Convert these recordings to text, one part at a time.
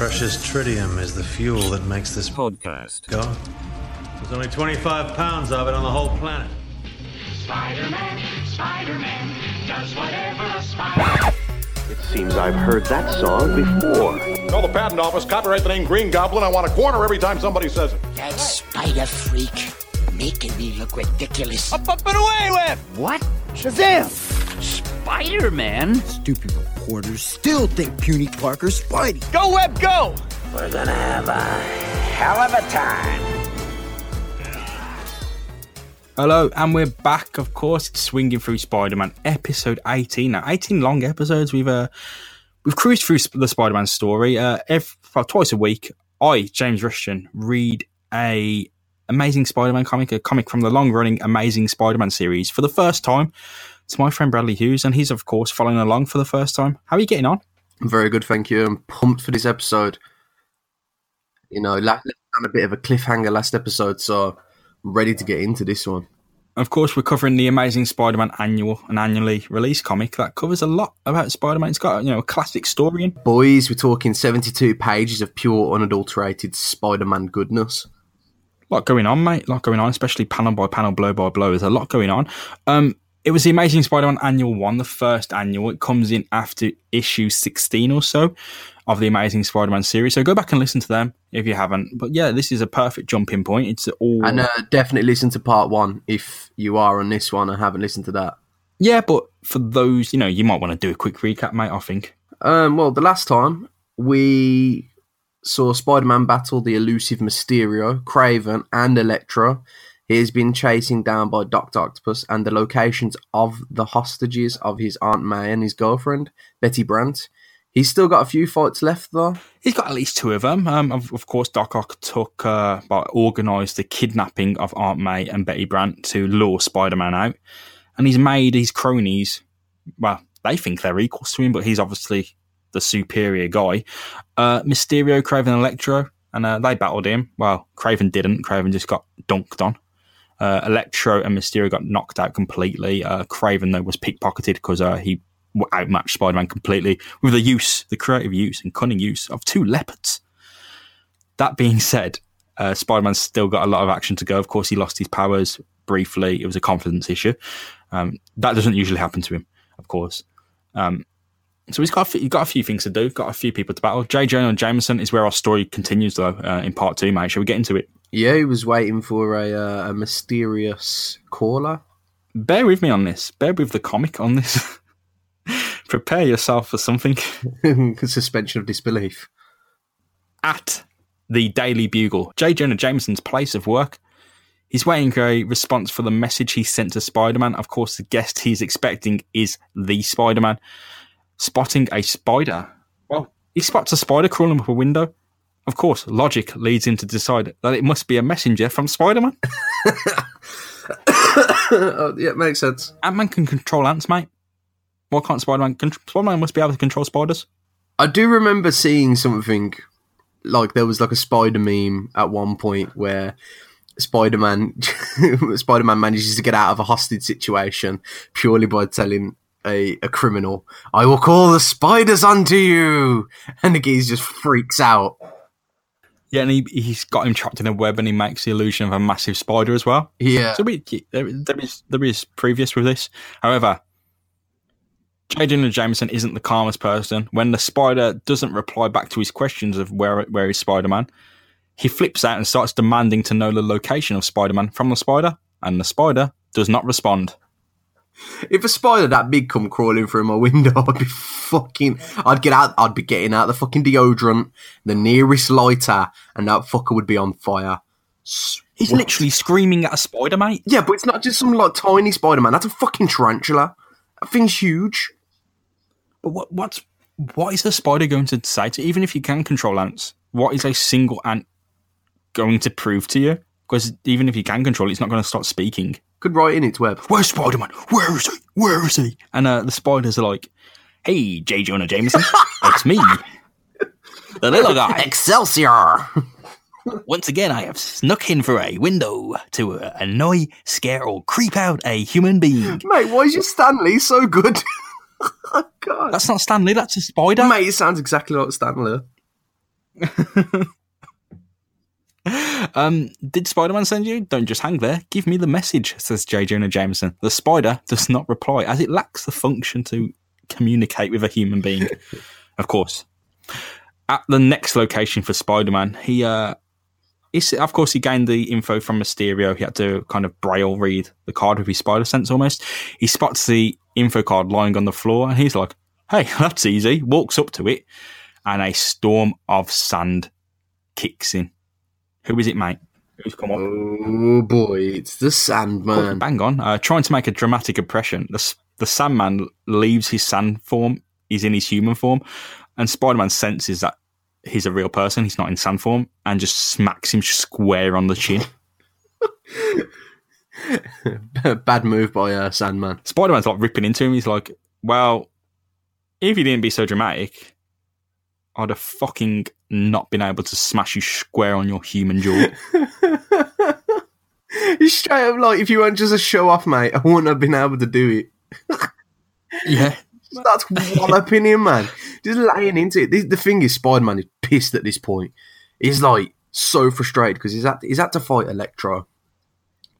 Precious tritium is the fuel that makes this podcast. go. There's only 25 pounds of it on the whole planet. Spider-Man, Spider-Man, does whatever a spider... It seems I've heard that song before. Call the patent office, copyright the name Green Goblin. I want a corner every time somebody says it. That spider freak making me look ridiculous. Up, up, and away with! What? Shazam! Spider-Man? Stupid reporters still think Puny Parker's Spidey. Go, Web, go! We're gonna have a hell of a time. Hello, and we're back. Of course, it's swinging through Spider-Man, episode eighteen. Now, eighteen long episodes. We've uh, we've cruised through the Spider-Man story. Uh, every, well, twice a week, I, James Rushton, read a Amazing Spider-Man comic, a comic from the long-running Amazing Spider-Man series for the first time. It's my friend Bradley Hughes, and he's of course following along for the first time. How are you getting on? I'm very good, thank you. I'm pumped for this episode. You know, left on a bit of a cliffhanger last episode, so I'm ready to get into this one. Of course, we're covering the Amazing Spider-Man annual, an annually released comic that covers a lot about Spider-Man. It's got you know a classic story in. Boys, we're talking 72 pages of pure, unadulterated Spider-Man goodness. A lot going on, mate. A lot going on, especially panel by panel, blow by blow. There's a lot going on. Um, it was the Amazing Spider-Man Annual One, the first annual. It comes in after issue 16 or so of the Amazing Spider-Man series. So go back and listen to them if you haven't. But yeah, this is a perfect jumping point. It's all And uh, definitely listen to part one if you are on this one and haven't listened to that. yeah. But for those, you know, you might want to do a quick recap, mate. I think. Um, well, the last time we saw Spider-Man battle the elusive Mysterio, Kraven, and Electro. He has been chasing down by Doctor Octopus, and the locations of the hostages of his Aunt May and his girlfriend Betty Brant. He's still got a few fights left, though. He's got at least two of them. Um, of, of course, Doc Ock took, uh, organised the kidnapping of Aunt May and Betty Brant to lure Spider-Man out, and he's made his cronies. Well, they think they're equals to him, but he's obviously the superior guy. Uh, Mysterio, Kraven, Electro, and uh, they battled him. Well, Kraven didn't. Kraven just got dunked on. Uh, Electro and Mysterio got knocked out completely. Uh, Kraven though was pickpocketed because uh, he outmatched Spider-Man completely with the use, the creative use and cunning use of two leopards. That being said, uh, Spider-Man's still got a lot of action to go. Of course, he lost his powers briefly. It was a confidence issue. Um, that doesn't usually happen to him, of course. Um, so he's got a few, he's got a few things to do. Got a few people to battle. J. Jonah Jameson is where our story continues, though, uh, in part two. Mate, shall we get into it? Yeah, he was waiting for a, uh, a mysterious caller. Bear with me on this. Bear with the comic on this. Prepare yourself for something. Suspension of disbelief. At the Daily Bugle, J. Jonah Jameson's place of work. He's waiting for a response for the message he sent to Spider Man. Of course, the guest he's expecting is the Spider Man. Spotting a spider. Well, he spots a spider crawling up a window. Of course, logic leads him to decide that it must be a messenger from Spider Man. oh, yeah, makes sense. Ant Man can control ants, mate. Why can't Spider Man? Spider Man must be able to control spiders. I do remember seeing something like there was like a spider meme at one point where Spider Man Spider Man manages to get out of a hostage situation purely by telling a, a criminal, I will call the spiders unto you and the geese just freaks out. Yeah, and he, he's got him trapped in a web and he makes the illusion of a massive spider as well. Yeah. So we, there, there is there is previous with this. However, J. Jonah Jameson isn't the calmest person. When the spider doesn't reply back to his questions of where where is Spider Man, he flips out and starts demanding to know the location of Spider Man from the spider, and the spider does not respond. If a spider that big come crawling through my window, I'd be fucking. I'd get out. I'd be getting out the fucking deodorant, the nearest lighter, and that fucker would be on fire. He's what? literally screaming at a spider, mate. Yeah, but it's not just some like tiny Spider Man. That's a fucking tarantula. That thing's huge. But what what's what is the spider going to say to even if you can control ants? What is a single ant going to prove to you? Because even if you can control it, it's not going to start speaking. Could write in its web. Where's Spider Man? Where is he? Where is he? And uh, the spiders are like, "Hey, J. Jonah Jameson, it's me, the little guy. Excelsior! Once again, I have snuck in through a window to uh, annoy, scare, or creep out a human being. Mate, why is your Stan Lee so good? oh, God. That's not Stan Lee. That's a spider. Mate, it sounds exactly like Stan Lee. Um, did Spider Man send you? Don't just hang there. Give me the message, says J. Jonah Jameson. The spider does not reply, as it lacks the function to communicate with a human being. of course. At the next location for Spider Man, he, uh, of course, he gained the info from Mysterio. He had to kind of braille read the card with his spider sense almost. He spots the info card lying on the floor and he's like, hey, that's easy. Walks up to it and a storm of sand kicks in. Who is it, mate? Who's come on? Oh boy, it's the Sandman. Bang on. Uh, trying to make a dramatic impression, the, the Sandman leaves his sand form, he's in his human form, and Spider Man senses that he's a real person, he's not in sand form, and just smacks him square on the chin. Bad move by uh, Sandman. Spider Man's like ripping into him. He's like, well, if you didn't be so dramatic, I'd have fucking not been able to smash you square on your human jaw. He's straight up like, if you weren't just a show off, mate, I wouldn't have been able to do it. yeah. That's walloping him, man. Just laying into it. The, the thing is, Spider Man is pissed at this point. He's like so frustrated because he's had, he's had to fight Electro.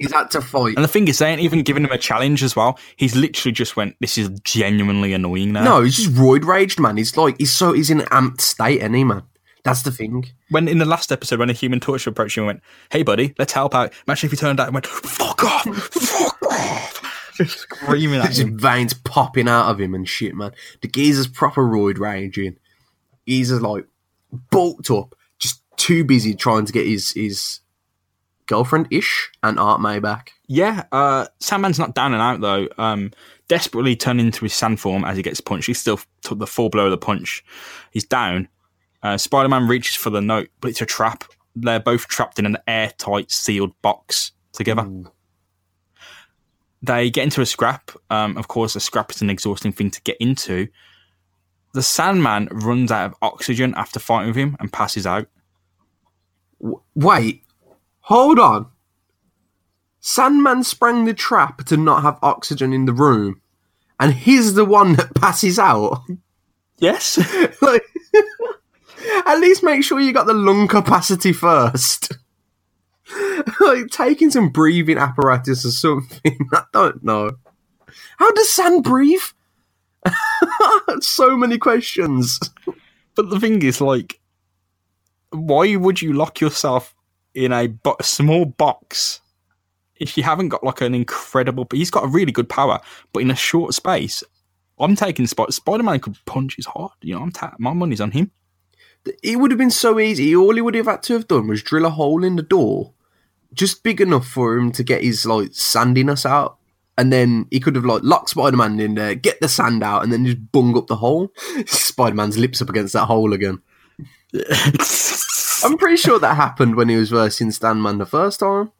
He's had to fight. And the thing is, they ain't even giving him a challenge as well. He's literally just went, this is genuinely annoying now. No, he's just roid raged, man. He's like, he's so, he's in an amped state, any man. That's the thing. When in the last episode, when a human torch approached him and went, hey buddy, let's help out. Imagine if he turned out and went, fuck off, fuck off. Just screaming at His him. veins popping out of him and shit, man. The geezer's proper roid raging. Geezer's like bulked up, just too busy trying to get his his girlfriend ish and Aunt May back. Yeah, uh, Sandman's not down and out though. Um, desperately turning into his sand form as he gets punched. He still took the full blow of the punch. He's down. Uh, Spider Man reaches for the note, but it's a trap. They're both trapped in an airtight, sealed box together. They get into a scrap. Um, of course, a scrap is an exhausting thing to get into. The Sandman runs out of oxygen after fighting with him and passes out. Wait, hold on. Sandman sprang the trap to not have oxygen in the room, and he's the one that passes out. Yes. like, at least make sure you got the lung capacity first. like taking some breathing apparatus or something. I don't know. How does sand breathe? so many questions. But the thing is, like, why would you lock yourself in a bo- small box if you haven't got like an incredible? but He's got a really good power, but in a short space, I'm taking Spider. Spider Man could punch his hard. You know, I'm ta- my money's on him. It would have been so easy. All he would have had to have done was drill a hole in the door, just big enough for him to get his like sandiness out. And then he could have like locked Spider Man in there, get the sand out, and then just bung up the hole. Spider Man's lips up against that hole again. I'm pretty sure that happened when he was versing Stanman the first time.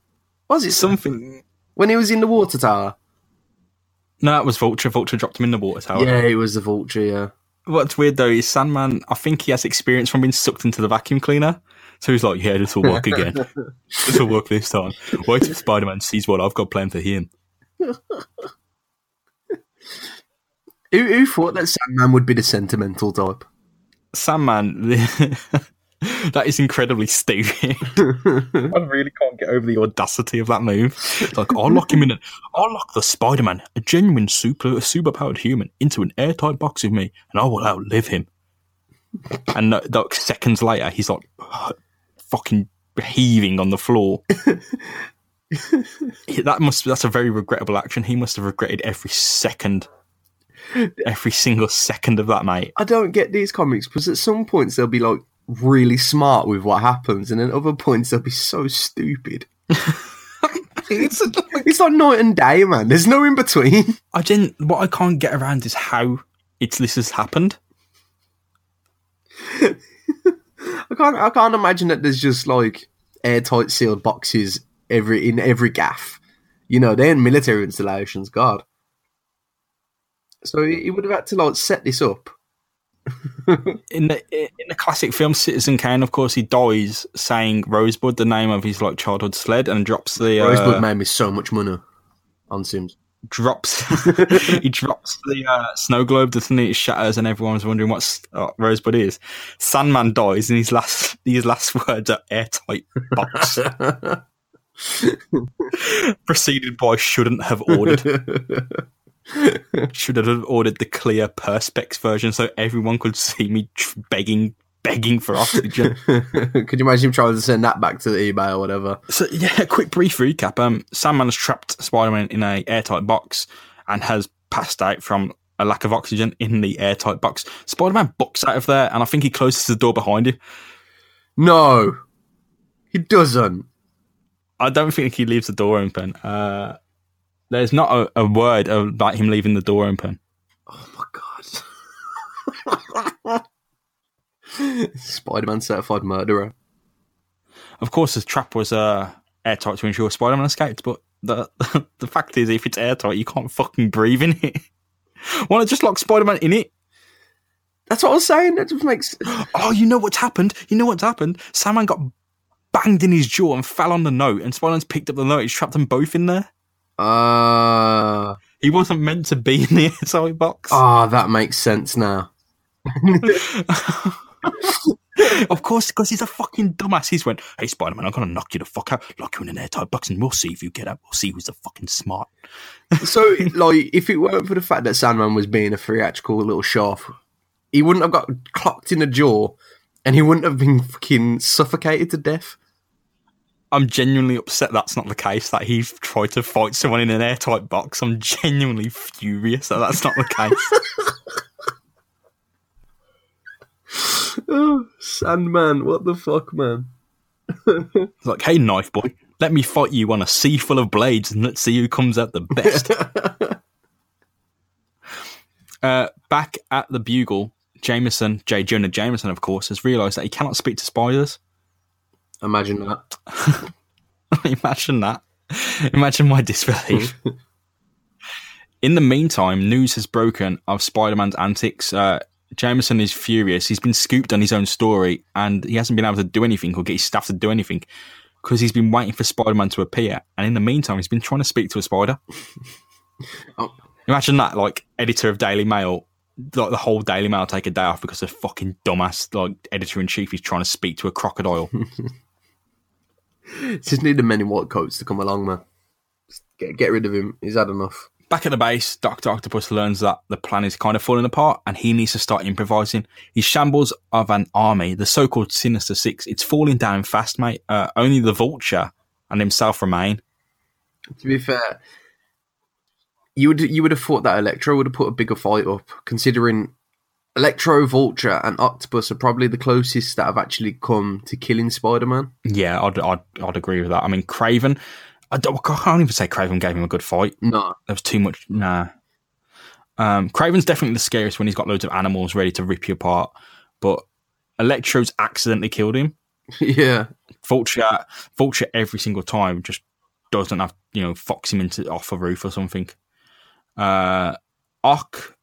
Was it Something. when he was in the water tower? No, that was Vulture. Vulture dropped him in the water tower. Yeah, it was the vulture. Yeah. What's weird though is Sandman. I think he has experience from being sucked into the vacuum cleaner. So he's like, "Yeah, this will work again. this will work this time." Wait till Spider Man sees what I've got planned for him. Who, who thought that Sandman would be the sentimental type? Sandman, that is incredibly stupid. I really can't get over the audacity of that move. It's like, I'll lock him in, an, I'll lock the Spider Man, a genuine super super powered human, into an airtight box with me, and I will outlive him. And uh, like seconds later, he's like fucking heaving on the floor. that must that's a very regrettable action. He must have regretted every second, every single second of that, mate. I don't get these comics because at some points they'll be like really smart with what happens, and at other points they'll be so stupid. it's, it's like night and day, man. There's no in between. I didn't. What I can't get around is how it's this has happened. I can't. I can't imagine that there's just like airtight sealed boxes every in every gaff. You know, they're in military installations. God. So he he would have had to like set this up. In the in the classic film Citizen Kane, of course, he dies saying Rosebud, the name of his like childhood sled, and drops the uh, Rosebud made me so much money on Sims. drops he drops the uh, snow globe, doesn't he? It shatters, and everyone's wondering what uh, Rosebud is. Sandman dies, and his last his last words are airtight box. Preceded by shouldn't have ordered. Should have ordered the clear perspex version so everyone could see me begging begging for oxygen. Could you imagine him trying to send that back to the eBay or whatever? So yeah, quick brief recap. Um, Sandman has trapped Spider-Man in a airtight box and has passed out from a lack of oxygen in the airtight box. Spider-Man bucks out of there, and I think he closes the door behind him. No, he doesn't. I don't think he leaves the door open. Uh, there's not a, a word about him leaving the door open. Oh my god. Spider-Man certified murderer. Of course, the trap was uh, airtight to ensure Spider-Man escaped, but the the fact is, if it's airtight, you can't fucking breathe in it. Why not just lock Spider-Man in it? That's what I was saying. That just makes. Oh, you know what's happened? You know what's happened? Sandman got banged in his jaw and fell on the note, and Spider-Man's picked up the note. He's trapped them both in there. Uh, He wasn't meant to be in the airtight box. ah, that makes sense now. of course, because he's a fucking dumbass. He's went, "Hey, Spider-Man, I'm gonna knock you the fuck out, lock you in an airtight box, and we'll see if you get out. We'll see who's the fucking smart." So, like, if it weren't for the fact that Sandman was being a theatrical little shaft, he wouldn't have got clocked in the jaw, and he wouldn't have been fucking suffocated to death. I'm genuinely upset that's not the case. That he tried to fight someone in an airtight box. I'm genuinely furious that that's not the case. Oh, Sandman, what the fuck, man? It's like, hey, knife boy, let me fight you on a sea full of blades, and let's see who comes out the best. uh, back at the Bugle, Jameson, J. Jonah Jameson, of course, has realised that he cannot speak to spiders. Imagine that. Imagine that. Imagine my disbelief. In the meantime, news has broken of Spider Man's antics. Uh, Jameson is furious. He's been scooped on his own story and he hasn't been able to do anything or get his staff to do anything because he's been waiting for Spider Man to appear. And in the meantime, he's been trying to speak to a spider. Oh. Imagine that, like, editor of Daily Mail, like the whole Daily Mail take a day off because a fucking dumbass, like, editor in chief is trying to speak to a crocodile. Just need the men in white coats to come along, man. Just get, get rid of him. He's had enough. Back at the base, Dr. Octopus learns that the plan is kind of falling apart and he needs to start improvising. He shambles of an army, the so called Sinister Six, it's falling down fast, mate. Uh, only the Vulture and himself remain. To be fair, you would you would have thought that Electro would have put a bigger fight up, considering Electro, Vulture, and Octopus are probably the closest that have actually come to killing Spider-Man. Yeah, I'd, I'd, I'd agree with that. I mean, Kraven, I, don't, I can't even say Kraven gave him a good fight. No, There was too much. Nah. Um, Kraven's definitely the scariest when he's got loads of animals ready to rip you apart. But Electro's accidentally killed him. yeah, Vulture, Vulture every single time just doesn't have you know fox him into off a roof or something. Uh, Ock,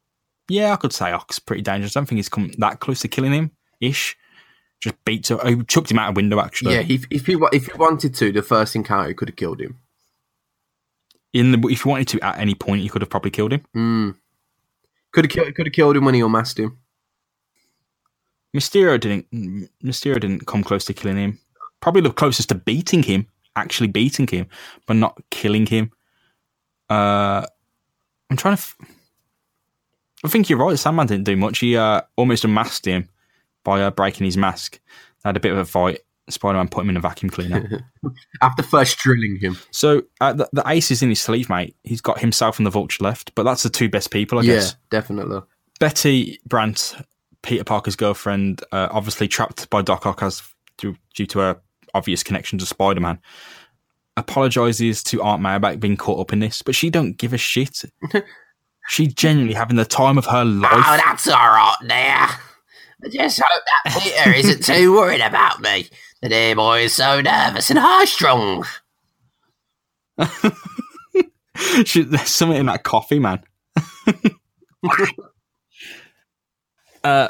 yeah, I could say Ock's pretty dangerous. I don't think he's come that close to killing him ish. Just beats him. He chucked him out a window actually. yeah. If if he if he wanted to, the first encounter he could have killed him. In the if you wanted to at any point, you could have probably killed him. Mm. Could have killed could have killed him when he unmasked him. Mysterio didn't. Mysterio didn't come close to killing him. Probably the closest to beating him, actually beating him, but not killing him. Uh, I'm trying to. F- I think you're right. Sandman didn't do much. He uh, almost unmasked him by uh, breaking his mask. They had a bit of a fight. Spider-Man put him in a vacuum cleaner. After first drilling him. so uh, the, the ace is in his sleeve, mate. He's got himself and the Vulture left, but that's the two best people, I Yeah, guess. definitely. Betty Brant, Peter Parker's girlfriend, uh, obviously trapped by Doc Ock as due, due to her obvious connection to Spider Man, apologizes to Aunt May about being caught up in this, but she don't give a shit. She's genuinely having the time of her life. Oh, that's all right there. I just hope that Peter isn't too worried about me. The dear boy is so nervous and high strung. there's something in that coffee, man. uh,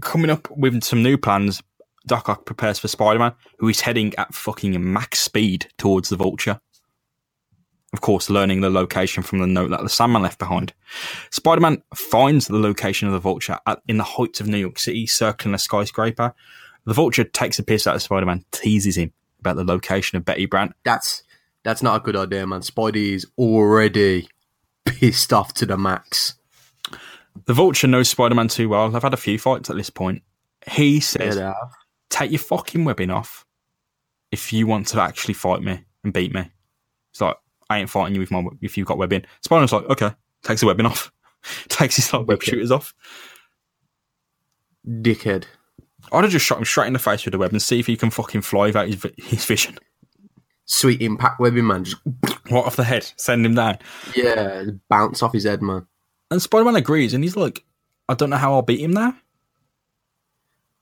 coming up with some new plans, Doc Ock prepares for Spider Man, who is heading at fucking max speed towards the Vulture. Of course, learning the location from the note that the Sandman left behind. Spider Man finds the location of the vulture at, in the heights of New York City, circling a skyscraper. The vulture takes a piss out of Spider Man, teases him about the location of Betty Brant. That's that's not a good idea, man. Spidey is already pissed off to the max. The vulture knows Spider Man too well. They've had a few fights at this point. He says, Yeah. Take your fucking webbing off if you want to actually fight me and beat me. It's like, I ain't fighting you with my, if you've got webbing. Spider Man's like, okay, takes the webbing off. takes his like, web shooters off. Dickhead. I'd have just shot him straight in the face with the web and see if he can fucking fly without his, vi- his vision. Sweet impact webbing, man. Just Right off the head, send him down. yeah, bounce off his head, man. And Spider Man agrees, and he's like, I don't know how I'll beat him now.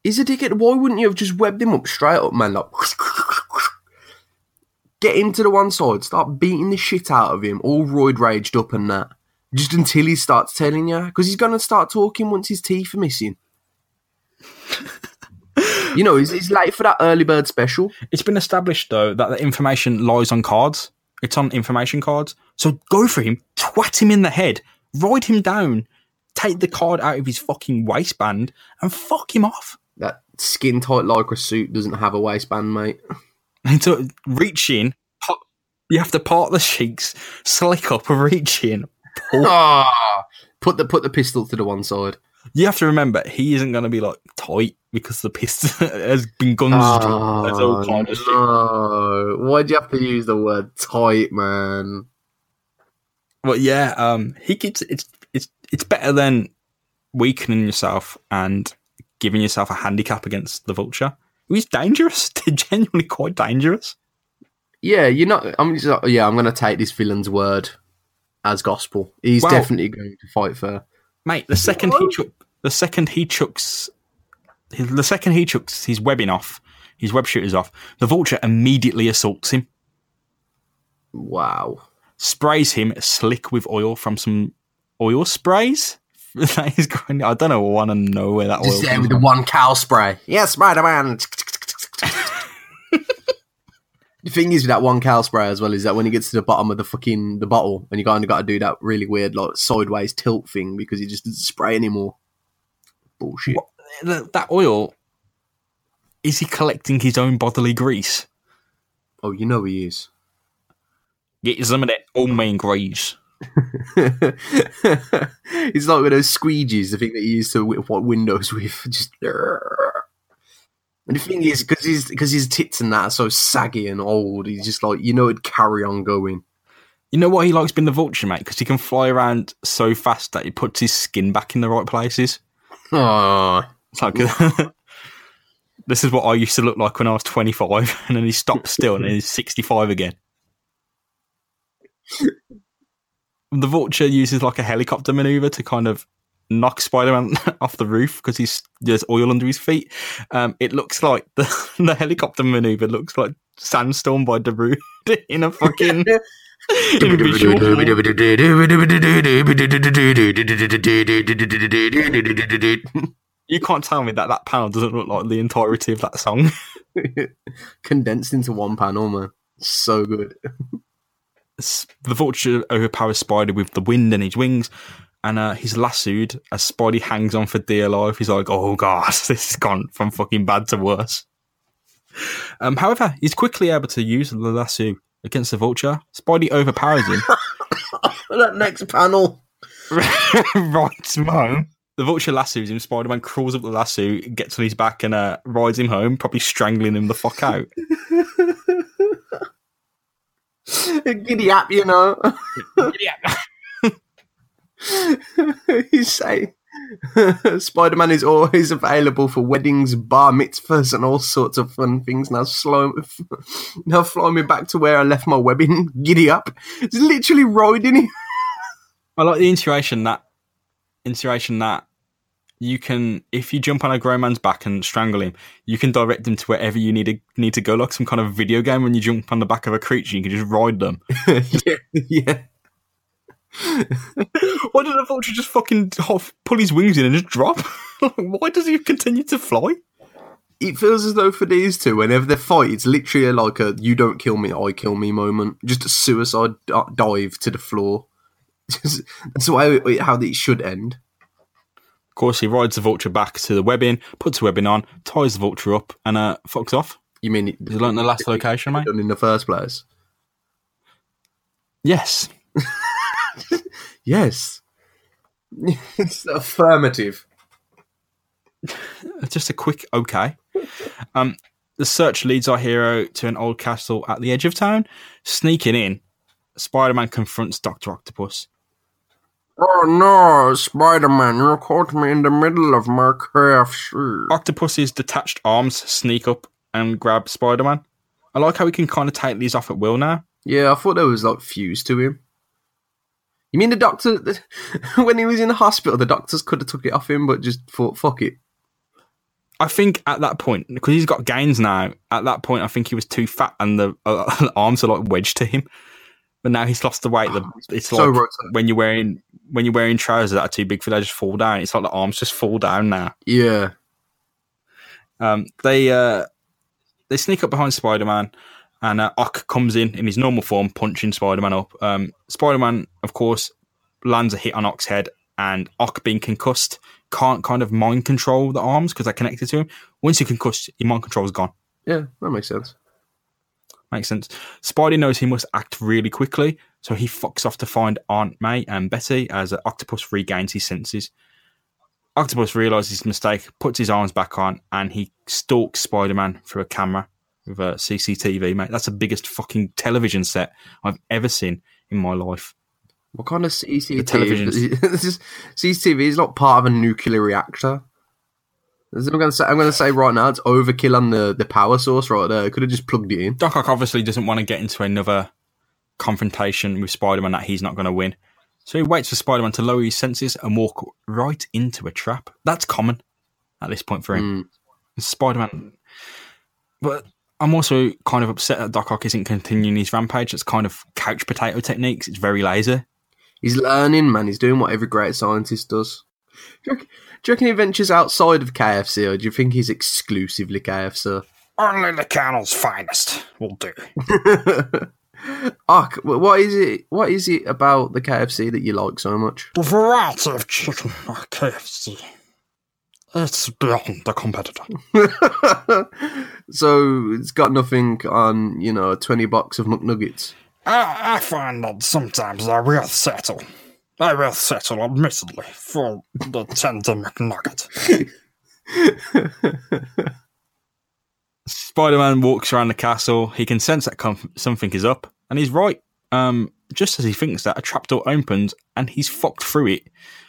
He's a dickhead. Why wouldn't you have just webbed him up straight up, man? Like, get him to the one side, start beating the shit out of him, all roid raged up and that. Just until he starts telling you, because he's gonna start talking once his teeth are missing. you know, he's, he's late for that early bird special. It's been established, though, that the information lies on cards. It's on information cards. So go for him, twat him in the head, ride him down, take the card out of his fucking waistband, and fuck him off. That skin tight lycra suit doesn't have a waistband, mate. And to reach in, pop, you have to part the cheeks, slick up, reach in. Ah, put the put the pistol to the one side. You have to remember, he isn't going to be like tight because the pistol has been guns. Oh, all kind of no. Why do you have to use the word tight, man? But yeah, um, he keeps it's it's it's better than weakening yourself and giving yourself a handicap against the vulture. He's dangerous. They're genuinely quite dangerous. Yeah, you're not. I'm just, like, yeah, I'm going to take this villain's word as gospel. He's Well- definitely going to fight for. Mate, the second he chuck, the second he chucks, his- the second he chucks his webbing off, his web shooters off, the vulture immediately assaults him, Wow. sprays him slick with oil from some oil sprays. that is going. I don't know. I want to know where that oil. Just there comes with the one cow spray. Yeah, Spider Man. The thing is with that one cow spray as well is that when he gets to the bottom of the fucking the bottle, and you kind of got to do that really weird like sideways tilt thing because he just doesn't spray anymore. Bullshit. What- That oil. Is he collecting his own bodily grease? Oh, you know he is. Get some of that old man grease. it's like with those squeegees, the thing that you used to whip what windows with. Just and the thing is, because his because his tits and that are so saggy and old, he's just like you know it'd carry on going. You know what he likes being the vulture, mate? Because he can fly around so fast that he puts his skin back in the right places. Oh, It's like this is what I used to look like when I was 25, and then he stopped still, and then he's 65 again. the vulture uses like a helicopter maneuver to kind of knock Spider-Man off the roof because he's there's oil under his feet. Um, it looks like the, the helicopter maneuver looks like Sandstorm by Darude in a fucking in visual. You can't tell me that that panel doesn't look like the entirety of that song. condensed into one panel, man. So good. The vulture overpowers Spider with the wind in his wings, and uh, he's lassoed as Spidey hangs on for dear life. He's like, "Oh god, this has gone from fucking bad to worse." Um, however, he's quickly able to use the lasso against the vulture. Spidey overpowers him. that next panel. rides him home. The vulture lassos him. Spider Man crawls up the lasso, gets on his back, and uh, rides him home, probably strangling him the fuck out. Giddy up, you know. He's saying Spider Man is always available for weddings, bar mitzvahs, and all sorts of fun things. Now, slow, now fly me back to where I left my webbing. Giddy up. It's literally riding him. I like the inspiration that inspiration that you can if you jump on a grown man's back and strangle him, you can direct him to wherever you need to need to go, like some kind of video game. When you jump on the back of a creature, you can just ride them. yeah, yeah. Why did the vulture just fucking half pull his wings in and just drop? Why does he continue to fly? it feels as though for these two, whenever they fight, it's literally like a "you don't kill me, I kill me" moment. Just a suicide di- dive to the floor. Just- That's why it- how it should end. Of course, he rides the vulture back to the webbing, puts the webbing on, ties the vulture up, and uh, fucks off. You mean it, Is it like the last location, mate? done in the first place? Yes. Yes, it's affirmative. Just a quick okay. Um, the search leads our hero to an old castle at the edge of town. Sneaking in, Spider Man confronts Dr. Octopus. Oh no, Spider Man! You caught me in the middle of my KFC. Octopus's detached arms sneak up and grab Spider Man. I like how he can kind of take these off at will now. Yeah, I thought there was like fused to him. You mean the doctor when he was in the hospital, the doctors could have took it off him, but just thought, "Fuck it." I think at that point, because he's got gains now, at that point, I think he was too fat and the, uh, the arms are like wedged to him. But now he's lost the weight. The, it's So like when you're wearing when you're wearing trousers that are too big for they just fall down. It's like the arms just fall down now. Yeah, Um, they uh, they sneak up behind Spider Man, and uh, Ock comes in in his normal form, punching Spider Man up. Um, Spider Man, of course, lands a hit on Ock's head, and Ock, being concussed, can't kind of mind control the arms because they're connected to him. Once you're concussed, your mind control is gone. yeah, that makes sense. Makes sense. Spidey knows he must act really quickly, so he fucks off to find Aunt May and Betty as Octopus regains his senses. Octopus realizes his mistake, puts his arms back on, and he stalks Spider Man through a camera with uh, a CCTV, mate. That's the biggest fucking television set I've ever seen in my life. What kind of CCTV? televisions. this is, CCTV is not part of a nuclear reactor. I'm gonna say. I'm gonna say right now, it's overkill on the, the power source right there. Could have just plugged it in. Doc Ock obviously doesn't want to get into another confrontation with Spider Man that he's not going to win. So he waits for Spider Man to lower his senses and walk right into a trap. That's common at this point for him. Mm. Spider Man. But I'm also kind of upset that Doc Ock isn't continuing his rampage. It's kind of couch potato techniques. It's very lazy. He's learning, man. He's doing what every great scientist does. Do you, reckon, do you reckon he ventures outside of KFC, or do you think he's exclusively KFC? Only the Colonel's finest will do. Ark, what is it? What is it about the KFC that you like so much? The variety of chicken at KFC. It's beyond the competitor. so it's got nothing on, you know, twenty bucks of McNuggets. I, I find that sometimes I will settle. I will settle, admittedly, for the tender McNugget. Spider Man walks around the castle. He can sense that com- something is up, and he's right. Um, just as he thinks that, a trapdoor opens, and he's fucked through it f-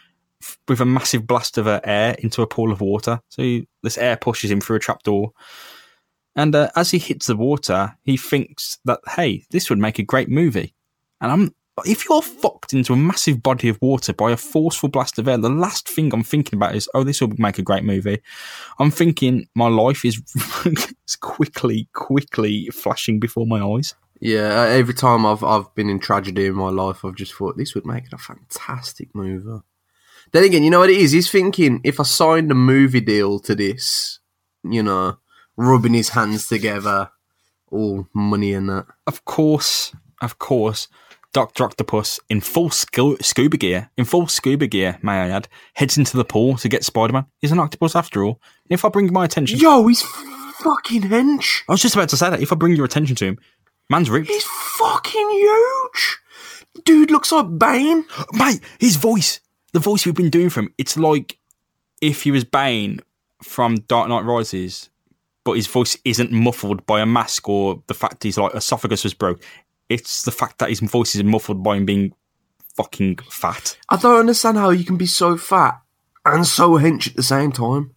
with a massive blast of uh, air into a pool of water. So he, this air pushes him through a trapdoor. And uh, as he hits the water, he thinks that, hey, this would make a great movie. And I'm, if you're fucked into a massive body of water by a forceful blast of air, the last thing I'm thinking about is, oh, this will make a great movie. I'm thinking my life is, quickly, quickly flashing before my eyes. Yeah, uh, every time I've I've been in tragedy in my life, I've just thought this would make a fantastic movie. Then again, you know what it is? He's thinking if I signed a movie deal to this, you know, rubbing his hands together, all money and that. Of course, of course, Dr. Octopus, in full scu- scuba gear, in full scuba gear, may I add, heads into the pool to get Spider Man. He's an octopus after all. And if I bring my attention. Yo, he's fucking hench. I was just about to say that. If I bring your attention to him, man's ripped. He's fucking huge. Dude looks like Bane. Mate, his voice, the voice we've been doing for him, it's like if he was Bane from Dark Knight Rises, but his voice isn't muffled by a mask or the fact his like esophagus was broke. It's the fact that his voice is muffled by him being fucking fat. I don't understand how you can be so fat and so hench at the same time.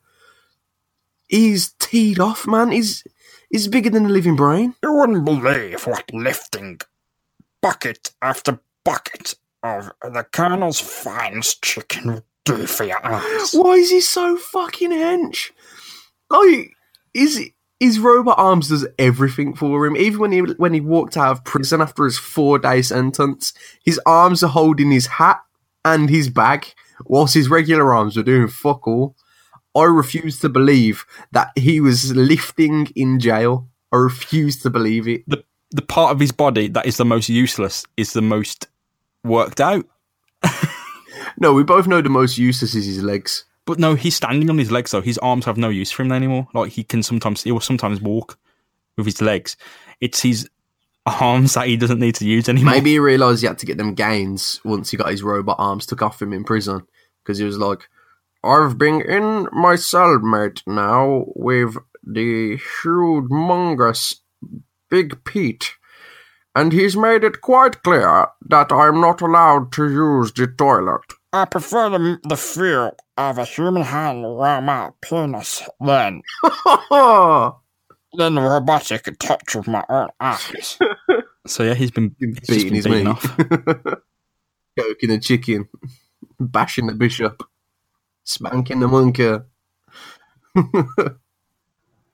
He's teed off, man. He's he's bigger than a living brain. You wouldn't believe what lifting bucket after bucket of the Colonel's finest chicken will do for your eyes. Why is he so fucking hench? Like, is his robot arms does everything for him. Even when he when he walked out of prison after his four day sentence, his arms are holding his hat and his bag, whilst his regular arms are doing fuck all. I refuse to believe that he was lifting in jail. I refuse to believe it. The the part of his body that is the most useless is the most worked out. No, we both know the most useless is his legs. But no, he's standing on his legs though. His arms have no use for him anymore. Like he can sometimes he will sometimes walk with his legs. It's his arms that he doesn't need to use anymore. Maybe he realised he had to get them gains once he got his robot arms took off him in prison. Because he was like, I've been in my cellmate now with the humongous Big Pete. And he's made it quite clear that I'm not allowed to use the toilet. I prefer the, the feel of a human hand around my penis than, than the robotic touch of my own eyes. So yeah, he's been, he's beating been his beaten meat. off. Choking the chicken. Bashing the bishop. Spanking the monkey.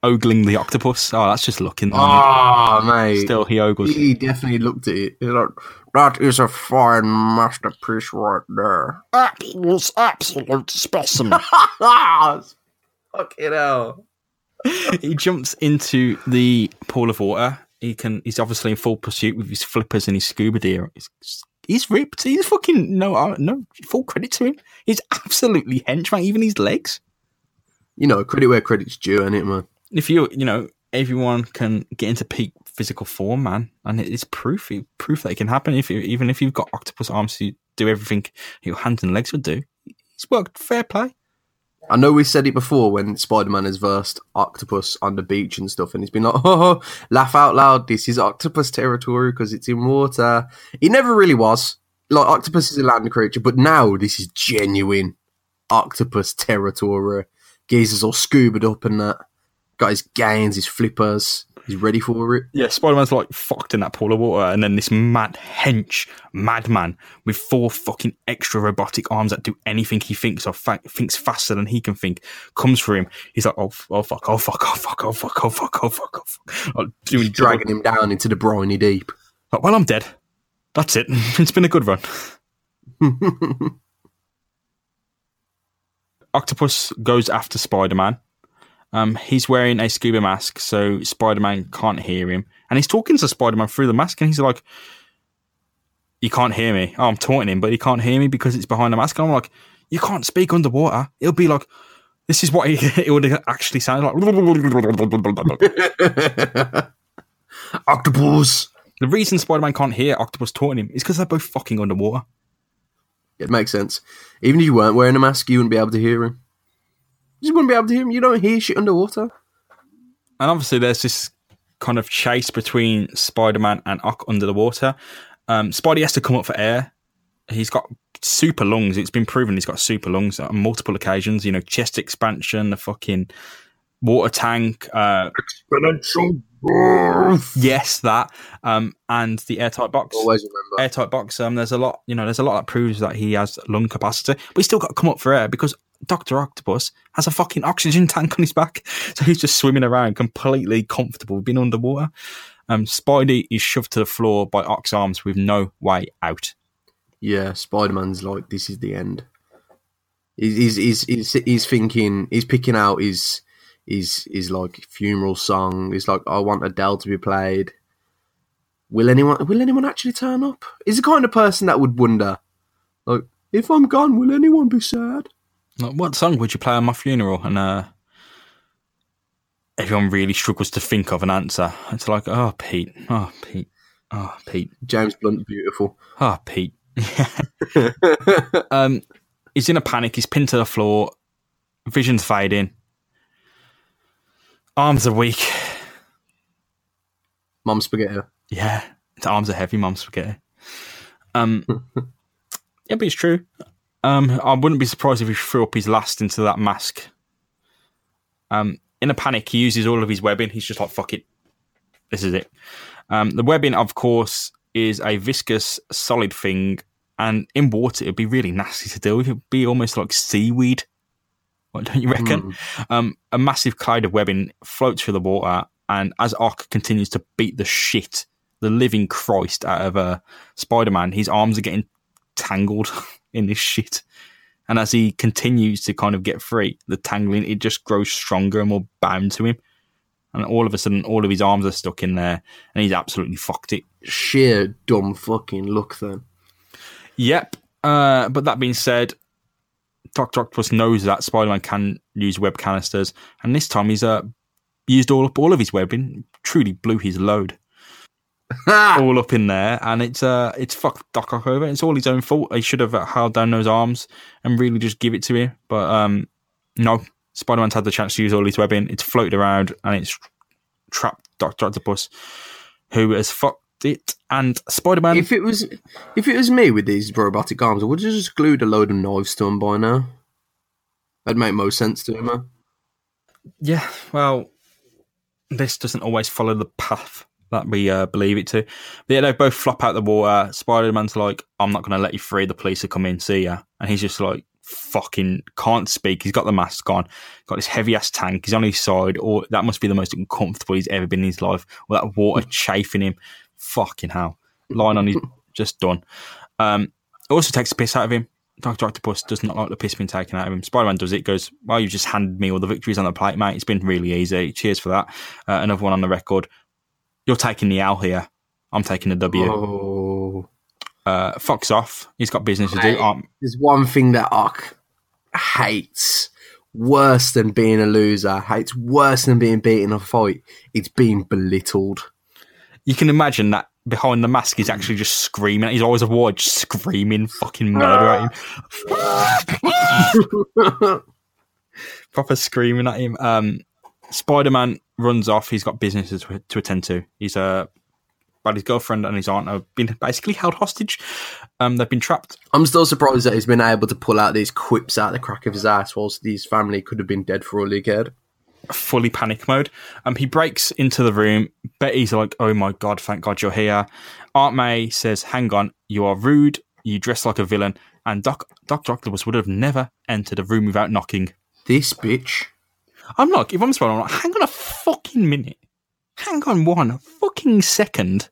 Ogling the octopus. Oh, that's just looking. Oh, mate. Still, he ogles. He definitely looked at it. He's like, that is a fine masterpiece right there. Absolute, absolute specimen. Fucking hell. he jumps into the pool of water. He can. He's obviously in full pursuit with his flippers and his scuba gear. He's, he's ripped. He's fucking no, uh, no. Full credit to him. He's absolutely hench, man. Even his legs. You know, credit where credit's due, innit, man? If you, you know, everyone can get into peak physical form, man, and it's proof. Proof that it can happen. If you, even if you've got octopus arms to do everything your hands and legs would do, it's worked. Fair play. I know we said it before when Spider Man has versed Octopus on the beach and stuff, and he's been like, oh, laugh out loud, this is Octopus territory because it's in water. It never really was. Like, Octopus is a land creature, but now this is genuine Octopus territory. Geezer's all scubaed up and that. Got his gains, his flippers. He's ready for it. Yeah, Spider Man's like fucked in that pool of water, and then this mad hench madman with four fucking extra robotic arms that do anything he thinks of, fa- thinks faster than he can think, comes for him. He's like, oh, oh fuck, oh fuck, oh fuck, oh fuck, oh fuck, oh fuck, oh fuck, like, doing Dragging him down into the briny deep. Like, well, I'm dead. That's it. it's been a good run. Octopus goes after Spider Man. Um, he's wearing a scuba mask, so Spider Man can't hear him. And he's talking to Spider Man through the mask, and he's like, You can't hear me. Oh, I'm taunting him, but he can't hear me because it's behind the mask. And I'm like, You can't speak underwater. It'll be like, This is what it, it would actually sound like. Octopus! The reason Spider Man can't hear Octopus taunting him is because they're both fucking underwater. It makes sense. Even if you weren't wearing a mask, you wouldn't be able to hear him. You just wouldn't be able to hear him. You don't hear shit underwater. And obviously, there's this kind of chase between Spider Man and Ock under the water. Um, Spidey has to come up for air. He's got super lungs. It's been proven he's got super lungs on multiple occasions. You know, chest expansion, the fucking water tank. Uh, Exponential yes, that. Um, and the airtight box. Always remember. Airtight box. Um, there's a lot. You know, there's a lot that proves that he has lung capacity, but he's still got to come up for air because Doctor Octopus has a fucking oxygen tank on his back, so he's just swimming around completely comfortable, being underwater. Um, Spidey is shoved to the floor by Ock's arms with no way out. Yeah, Spider Man's like, this is the end. He's, he's, he's, he's, thinking, he's picking out his, his, his like funeral song. He's like, I want Adele to be played. Will anyone, will anyone actually turn up? He's the kind of person that would wonder, like, if I'm gone, will anyone be sad? Like, what song would you play on my funeral? And uh, everyone really struggles to think of an answer. It's like, oh, Pete, oh, Pete, oh, Pete, James Blunt, beautiful. oh, Pete. um, he's in a panic. He's pinned to the floor. Vision's fading. Arms are weak. Mom spaghetti. Yeah, his arms are heavy, mum spaghetti. Um, yeah, but it's true. Um, I wouldn't be surprised if he threw up his last into that mask. Um, in a panic, he uses all of his webbing. He's just like, "Fuck it, this is it." Um, the webbing, of course, is a viscous, solid thing, and in water, it'd be really nasty to deal with. It'd be almost like seaweed. What don't you reckon? Um, a massive cloud of webbing floats through the water, and as Ock continues to beat the shit, the living Christ out of uh, Spider Man, his arms are getting tangled in this shit. And as he continues to kind of get free, the tangling it just grows stronger and more bound to him. And all of a sudden, all of his arms are stuck in there, and he's absolutely fucked it. Sheer dumb fucking luck then. Yep. Uh, but that being said, Doctor Octopus knows that Spider Man can use web canisters, and this time he's uh, used all up all of his webbing, truly blew his load. All up in there, and it's uh, it's fucked Doc Ock over. It's all his own fault. He should have uh, held down those arms and really just give it to him. But um, no, Spider Man's had the chance to use all his webbing. It's floated around and it's trapped Doctor Octopus, who has fucked it. And Spider Man, If it was if it was me with these robotic arms, I would have just glued a load of knives to him by now. That'd make most sense to him. Huh? yeah, well, this doesn't always follow the path that we uh, believe it to. But yeah, they both flop out the water. Spider Man's like, I'm not going to let you free. The police are coming, see ya. And he's just like, fucking can't speak. He's got the mask on, got this heavy ass tank. He's on his side. Or that must be the most uncomfortable he's ever been in his life. With that water chafing him. Fucking hell. Lying on his, just done. Um, it also takes the piss out of him. Dr. Octopus does not like the piss being taken out of him. Spider Man does it, goes, Well, you just handed me all the victories on the plate, mate. It's been really easy. Cheers for that. Uh, another one on the record. You're taking the L here. I'm taking the W. Oh, Uh, Fox off. He's got business to do. There's one thing that Ock hates worse than being a loser. Hates worse than being beaten in a fight. It's being belittled. you can imagine that behind the mask, he's actually just screaming. He's always a just screaming fucking murder at him. Proper screaming at him. Um, Spider Man runs off. He's got businesses to, to attend to. He's uh, but his girlfriend and his aunt have been basically held hostage. Um, they've been trapped. I'm still surprised that he's been able to pull out these quips out the crack of his ass, whilst his family could have been dead for all he cared. fully panic mode. Um, he breaks into the room. Betty's like, "Oh my god, thank God you're here." Aunt May says, "Hang on, you are rude. You dress like a villain." And Doc Doctor Octopus would have never entered a room without knocking. This bitch. I'm like, if I'm Spider, I'm like, hang on a fucking minute. Hang on one fucking second.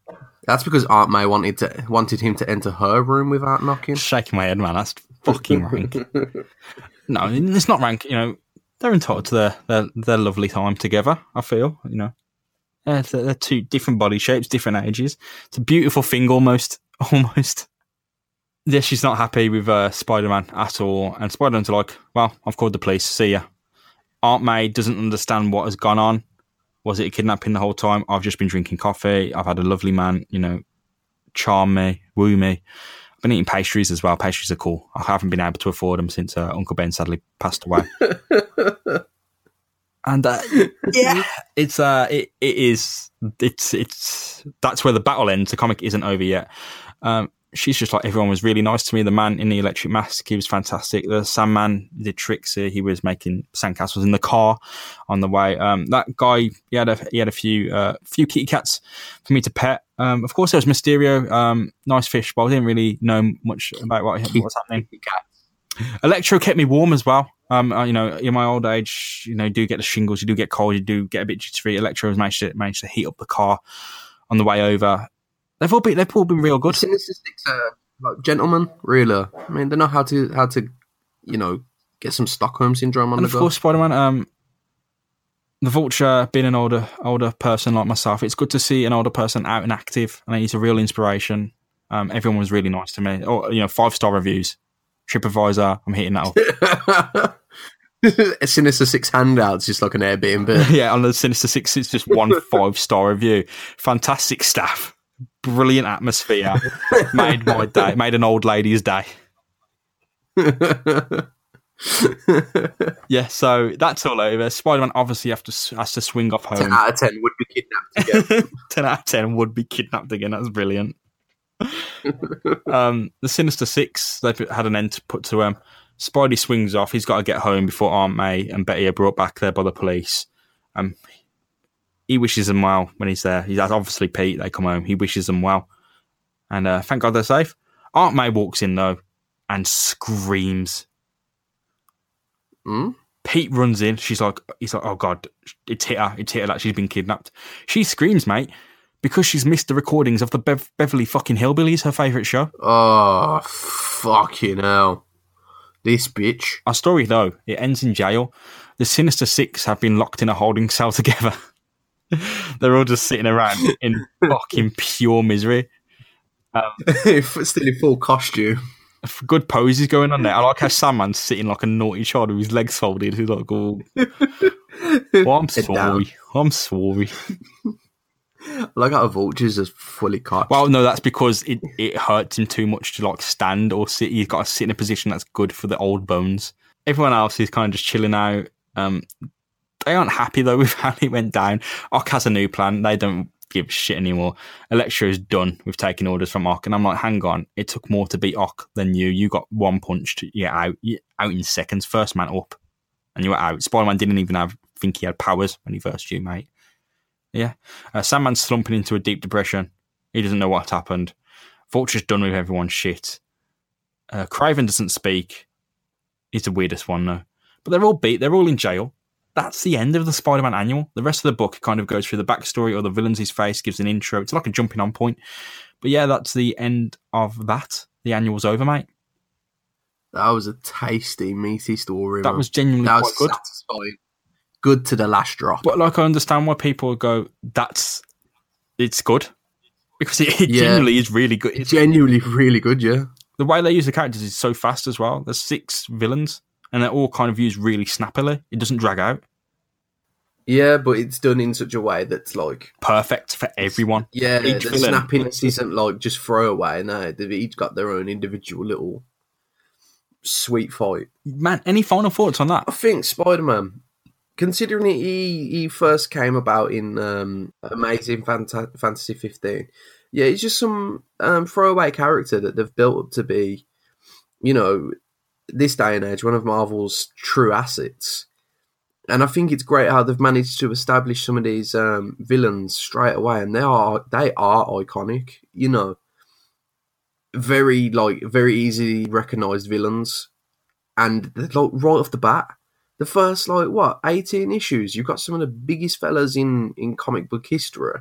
That's because Aunt May wanted to wanted him to enter her room without knocking. Shaking my head, man. That's fucking rank. no, it's not rank. You know, they're entitled to their their, their lovely time together. I feel, you know, uh, they're, they're two different body shapes, different ages. It's a beautiful thing, almost, almost. Yeah, she's not happy with uh, Spider Man at all, and Spider Man's like, "Well, I've called the police. See ya." Aunt May doesn't understand what has gone on. Was it a kidnapping the whole time? I've just been drinking coffee. I've had a lovely man, you know, charm me, woo me. I've been eating pastries as well. Pastries are cool. I haven't been able to afford them since uh, Uncle Ben sadly passed away. and uh, yeah, it's uh, it, it is it's it's that's where the battle ends. The comic isn't over yet. Um, she's just like everyone was really nice to me. The man in the electric mask, he was fantastic. The Sandman did tricks. Here. He was making sandcastles in the car on the way. Um, that guy, he had a he had a few uh, few kitty cats for me to pet. Um, of course, there was Mysterio, um, nice fish, but I didn't really know much about what was happening. Electro kept me warm as well. Um, uh, you know, in my old age, you know, you do get the shingles, you do get cold, you do get a bit jittery. Electro has managed to managed to heat up the car on the way over. They've all been they've all been real good. Sinister Six are like gentlemen, really. I mean, they know how to how to, you know, get some Stockholm syndrome on And the of course, Spider Man. Um, the Vulture, being an older older person like myself, it's good to see an older person out and active, and he's a real inspiration. Um, everyone was really nice to me. Or you know, five star reviews. TripAdvisor, I'm hitting that up. Sinister Six handouts, just like an Airbnb. yeah, on the Sinister Six, it's just one five star review. Fantastic staff, brilliant atmosphere. made my day, made an old lady's day. yeah, so that's all over. Spider Man obviously have to, has to swing off home. ten out of ten would be kidnapped again. 10 out of 10 would be kidnapped again. That's brilliant. um, the Sinister Six, they've had an end to put to him. Spidey swings off. He's got to get home before Aunt May and Betty are brought back there by the police. Um, he wishes them well when he's there. He's obviously Pete. They come home. He wishes them well. And uh, thank God they're safe. Aunt May walks in, though, and screams. Hmm? Pete runs in. She's like, he's like, oh God, it's hit her. It's hit her like she's been kidnapped. She screams, mate, because she's missed the recordings of the Bev- Beverly fucking Hillbillies, her favourite show. oh, fucking hell. This bitch. Our story, though, it ends in jail. The Sinister Six have been locked in a holding cell together. They're all just sitting around in fucking pure misery. Still in full costume. Good poses going on there. I like how Sandman's sitting like a naughty child with his legs folded. He's like, oh, oh I'm sorry. I'm sorry. I like how Vulture's just fully cocked. Well, no, that's because it, it hurts him too much to like stand or sit. He's got to sit in a position that's good for the old bones. Everyone else is kind of just chilling out. Um, they aren't happy though with how it went down. Ock has a new plan. They don't give shit anymore. Electro is done with taking orders from Ock, and I'm like, hang on, it took more to beat Ock than you. You got one punched, you're out, out in seconds, first man up, and you were out. Spider Man didn't even have think he had powers when he first you, mate. Yeah, uh, Sandman's slumping into a deep depression. He doesn't know what happened. Vulture's done with everyone's shit. Uh, Kraven doesn't speak. He's the weirdest one though. But they're all beat. They're all in jail. That's the end of the Spider-Man annual. The rest of the book kind of goes through the backstory or the villains he's faced, gives an intro. It's like a jumping on point. But yeah, that's the end of that. The annual's over, mate. That was a tasty, meaty story. That man. was genuinely that quite was good. satisfying. Good to the last drop. But like, I understand why people go, "That's it's good," because it, it Yeah. genuinely is really good. It's genuinely really good, yeah. the way they use the characters is so fast as well. There's six villains, and they're all kind of used really snappily. It doesn't drag out. Yeah, but it's done in such a way that's like Perfect for everyone. Yeah, Each the villain. snappiness isn't like just throwaway. No, they've each got their own individual little sweet fight. Man, any final thoughts on that? I think Spider Man, considering he he first came about in um, Amazing Fanta- Fantasy 15, yeah, he's just some um, throwaway character that they've built up to be, you know, this day and age, one of Marvel's true assets. And I think it's great how they've managed to establish some of these um, villains straight away, and they are they are iconic. You know, very like very easily recognized villains, and like right off the bat, the first like what eighteen issues, you've got some of the biggest fellas in in comic book history,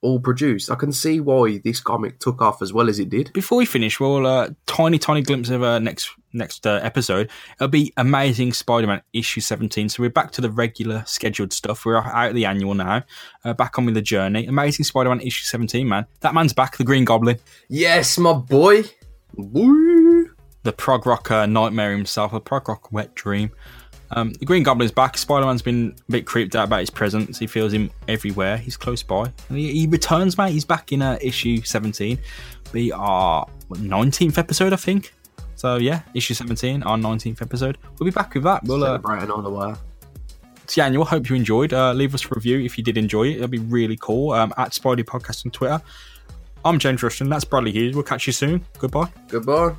all produced. I can see why this comic took off as well as it did. Before we finish, we'll uh, tiny, tiny glimpse of uh, next next uh, episode. It'll be Amazing Spider-Man issue seventeen. So we're back to the regular scheduled stuff. We're out of the annual now. Uh, back on with the journey. Amazing Spider-Man issue seventeen. Man, that man's back. The Green Goblin. Yes, my boy. Boy. the prog rock uh, nightmare himself, a prog rock wet dream. Um, the Green Goblin's back. Spider Man's been a bit creeped out about his presence. He feels him everywhere. He's close by. And he, he returns, mate. He's back in uh, issue 17. We are what, 19th episode, I think. So, yeah, issue 17, our 19th episode. We'll be back with that. We'll, uh, Celebrating all the way. it's annual. Hope you enjoyed. Uh, leave us a review if you did enjoy it. It'll be really cool. Um, at Spidey Podcast on Twitter. I'm James Rushton. That's Bradley Hughes. We'll catch you soon. Goodbye. Goodbye.